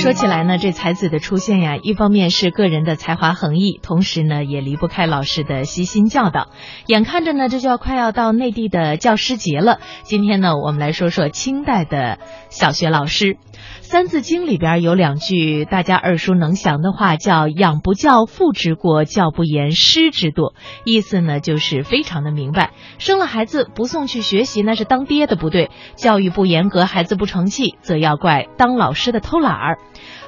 说起来呢，这才子的出现呀，一方面是个人的才华横溢，同时呢也离不开老师的悉心教导。眼看着呢，这就要快要到内地的教师节了。今天呢，我们来说说清代的小学老师。《三字经》里边有两句大家耳熟能详的话，叫“养不教，父之过；教不严，师之惰”。意思呢，就是非常的明白。生了孩子不送去学习，那是当爹的不对；教育不严格，孩子不成器，则要怪当老师的偷懒儿。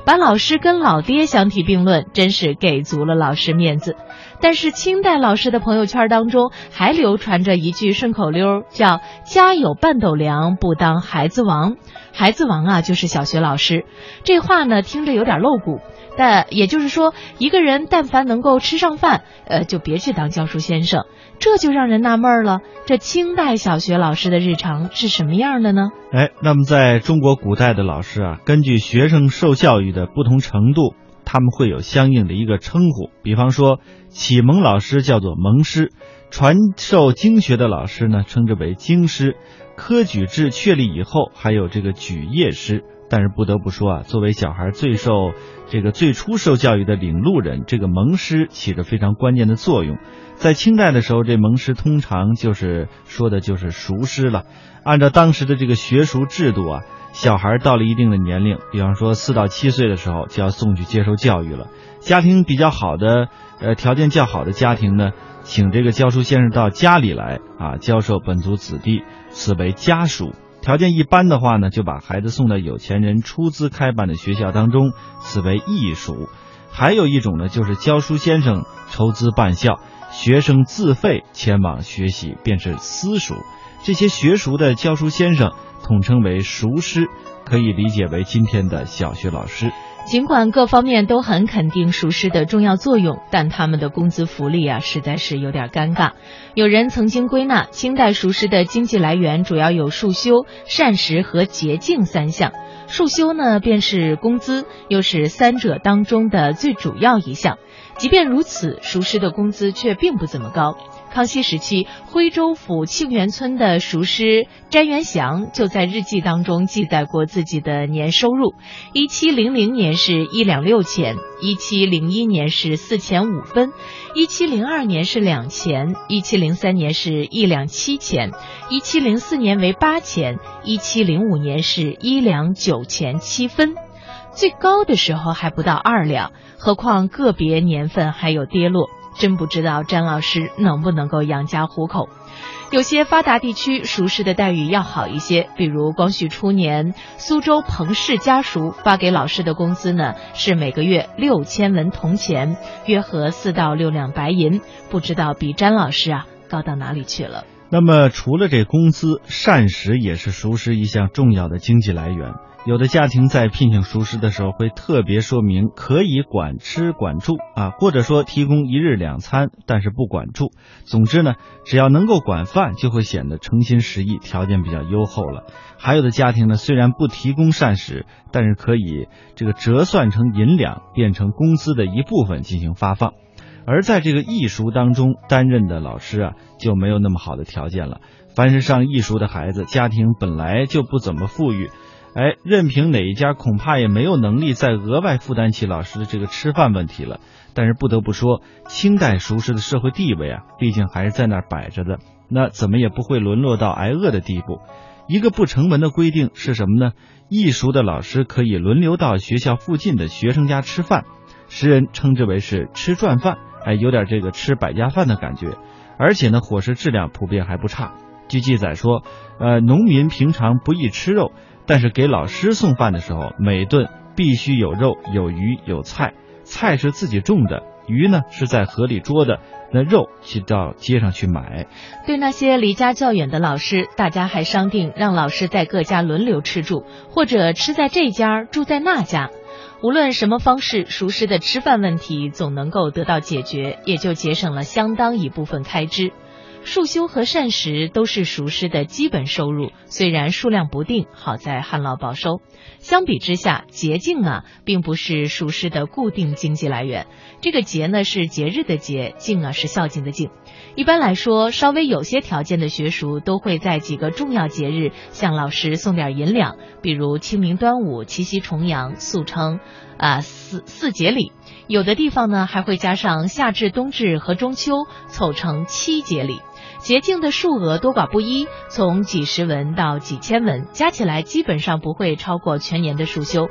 把老师跟老爹相提并论，真是给足了老师面子。但是清代老师的朋友圈当中还流传着一句顺口溜，叫“家有半斗粮，不当孩子王”。孩子王啊，就是小学老师。这话呢，听着有点露骨，但也就是说，一个人但凡能够吃上饭，呃，就别去当教书先生。这就让人纳闷了，这清代小学老师的日常是什么样的呢？哎，那么在中国古代的老师啊，根据学生受教育的不同程度，他们会有相应的一个称呼。比方说，启蒙老师叫做蒙师，传授经学的老师呢，称之为经师。科举制确立以后，还有这个举业师。但是不得不说啊，作为小孩最受这个最初受教育的领路人，这个蒙师起着非常关键的作用。在清代的时候，这蒙师通常就是说的就是塾师了。按照当时的这个学塾制度啊，小孩到了一定的年龄，比方说四到七岁的时候，就要送去接受教育了。家庭比较好的，呃，条件较好的家庭呢，请这个教书先生到家里来啊，教授本族子弟，此为家塾。条件一般的话呢，就把孩子送到有钱人出资开办的学校当中，此为义塾。还有一种呢，就是教书先生筹资办校，学生自费前往学习，便是私塾。这些学塾的教书先生统称为塾师，可以理解为今天的小学老师。尽管各方面都很肯定塾师的重要作用，但他们的工资福利啊，实在是有点尴尬。有人曾经归纳，清代塾师的经济来源主要有束修、膳食和洁净三项。束修呢，便是工资，又是三者当中的最主要一项。即便如此，熟师的工资却并不怎么高。康熙时期，徽州府庆元村的熟师詹元祥就在日记当中记载过自己的年收入：一七零零年是一两六钱，一七零一年是四钱五分，一七零二年是两钱，一七零三年是一两七钱，一七零四年为八钱，一七零五年是一两九钱七分，最高的时候还不到二两，何况个别年份还有跌落。真不知道詹老师能不能够养家糊口。有些发达地区熟师的待遇要好一些，比如光绪初年，苏州彭氏家塾发给老师的工资呢是每个月六千文铜钱，约合四到六两白银。不知道比詹老师啊高到哪里去了。那么除了这工资，膳食也是熟食一项重要的经济来源。有的家庭在聘请熟食的时候，会特别说明可以管吃管住啊，或者说提供一日两餐，但是不管住。总之呢，只要能够管饭，就会显得诚心实意，条件比较优厚了。还有的家庭呢，虽然不提供膳食，但是可以这个折算成银两，变成工资的一部分进行发放。而在这个艺塾当中担任的老师啊，就没有那么好的条件了。凡是上艺塾的孩子，家庭本来就不怎么富裕。哎，任凭哪一家，恐怕也没有能力再额外负担起老师的这个吃饭问题了。但是不得不说，清代熟师的社会地位啊，毕竟还是在那儿摆着的，那怎么也不会沦落到挨饿的地步。一个不成文的规定是什么呢？艺熟的老师可以轮流到学校附近的学生家吃饭，时人称之为是吃转饭，哎，有点这个吃百家饭的感觉。而且呢，伙食质量普遍还不差。据记载说，呃，农民平常不宜吃肉。但是给老师送饭的时候，每顿必须有肉、有鱼、有菜。菜是自己种的，鱼呢是在河里捉的，那肉去到街上去买。对那些离家较远的老师，大家还商定让老师在各家轮流吃住，或者吃在这家，住在那家。无论什么方式，熟食的吃饭问题总能够得到解决，也就节省了相当一部分开支。束修和膳食都是塾师的基本收入，虽然数量不定，好在旱涝保收。相比之下，节敬啊，并不是塾师的固定经济来源。这个节呢是节日的节，敬啊是孝敬的敬。一般来说，稍微有些条件的学塾都会在几个重要节日向老师送点银两，比如清明、端午、七夕、重阳，俗称啊四四节礼。有的地方呢还会加上夏至、冬至和中秋，凑成七节礼。节敬的数额多寡不一，从几十文到几千文，加起来基本上不会超过全年的束修。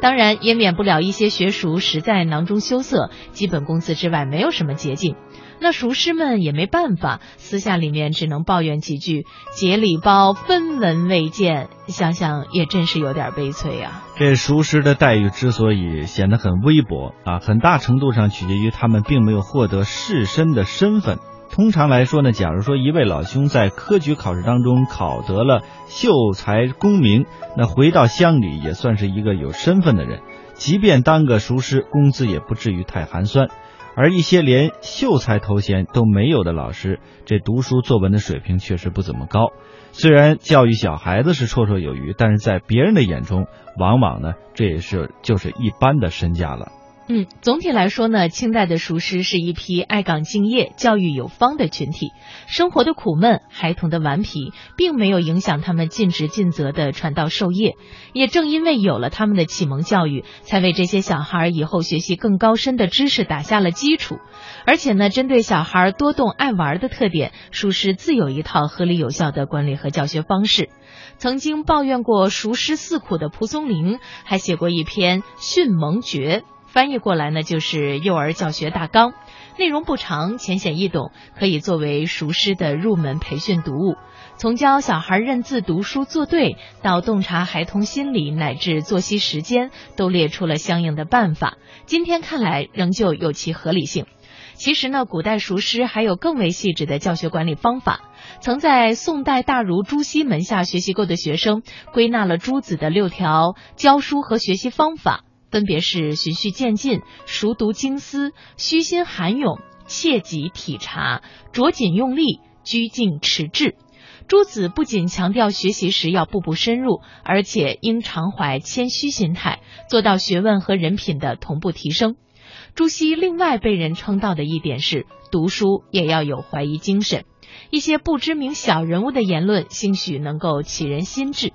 当然，也免不了一些学塾实在囊中羞涩，基本工资之外没有什么捷径。那塾师们也没办法，私下里面只能抱怨几句：“节礼包分文未见。”想想也真是有点悲催啊。这塾师的待遇之所以显得很微薄啊，很大程度上取决于他们并没有获得士绅的身份。通常来说呢，假如说一位老兄在科举考试当中考得了秀才功名，那回到乡里也算是一个有身份的人，即便当个塾师，工资也不至于太寒酸。而一些连秀才头衔都没有的老师，这读书作文的水平确实不怎么高。虽然教育小孩子是绰绰有余，但是在别人的眼中，往往呢这也是就是一般的身价了。嗯，总体来说呢，清代的塾师是一批爱岗敬业、教育有方的群体。生活的苦闷、孩童的顽皮，并没有影响他们尽职尽责的传道授业。也正因为有了他们的启蒙教育，才为这些小孩以后学习更高深的知识打下了基础。而且呢，针对小孩多动爱玩的特点，塾师自有一套合理有效的管理和教学方式。曾经抱怨过塾师四苦的蒲松龄，还写过一篇《训蒙诀》。翻译过来呢，就是幼儿教学大纲，内容不长，浅显易懂，可以作为熟师的入门培训读物。从教小孩认字、读书、作对，到洞察孩童心理，乃至作息时间，都列出了相应的办法。今天看来，仍旧有其合理性。其实呢，古代熟师还有更为细致的教学管理方法。曾在宋代大儒朱熹门下学习过的学生，归纳了朱子的六条教书和学习方法。分别是循序渐进、熟读经思、虚心涵咏、切己体察、着紧用力、居静持志。朱子不仅强调学习时要步步深入，而且应常怀谦虚心态，做到学问和人品的同步提升。朱熹另外被人称道的一点是，读书也要有怀疑精神。一些不知名小人物的言论，兴许能够启人心智；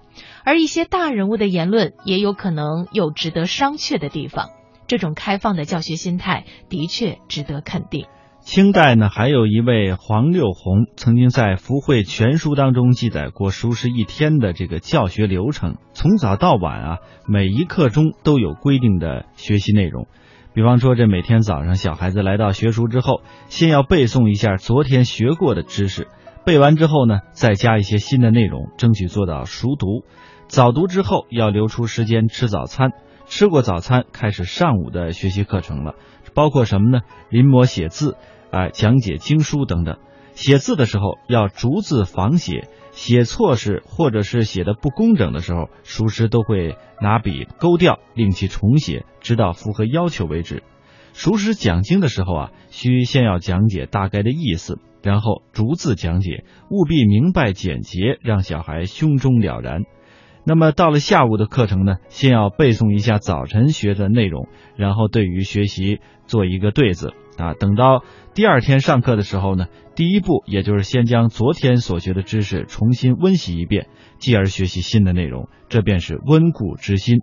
而一些大人物的言论，也有可能有值得商榷的地方。这种开放的教学心态，的确值得肯定。清代呢，还有一位黄六红，曾经在《福慧全书》当中记载过书师一天的这个教学流程，从早到晚啊，每一课中都有规定的学习内容。比方说，这每天早上小孩子来到学塾之后，先要背诵一下昨天学过的知识，背完之后呢，再加一些新的内容，争取做到熟读。早读之后要留出时间吃早餐，吃过早餐开始上午的学习课程了，包括什么呢？临摹写字，啊，讲解经书等等。写字的时候要逐字仿写。写错时或者是写的不工整的时候，熟师都会拿笔勾掉，令其重写，直到符合要求为止。熟师讲经的时候啊，需先要讲解大概的意思，然后逐字讲解，务必明白简洁，让小孩胸中了然。那么到了下午的课程呢，先要背诵一下早晨学的内容，然后对于学习做一个对子。啊，等到第二天上课的时候呢，第一步也就是先将昨天所学的知识重新温习一遍，继而学习新的内容，这便是温故知新。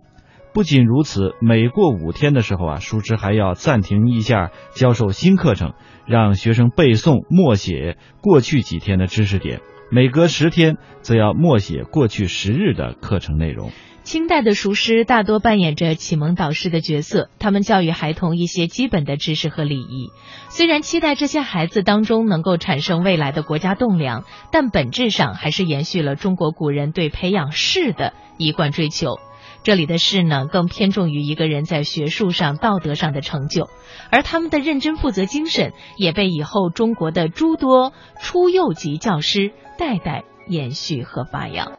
不仅如此，每过五天的时候啊，书师还要暂停一下教授新课程，让学生背诵默写过去几天的知识点；每隔十天，则要默写过去十日的课程内容。清代的塾师大多扮演着启蒙导师的角色，他们教育孩童一些基本的知识和礼仪。虽然期待这些孩子当中能够产生未来的国家栋梁，但本质上还是延续了中国古人对培养士的一贯追求。这里的士呢，更偏重于一个人在学术上、道德上的成就，而他们的认真负责精神，也被以后中国的诸多初幼级教师代代延续和发扬。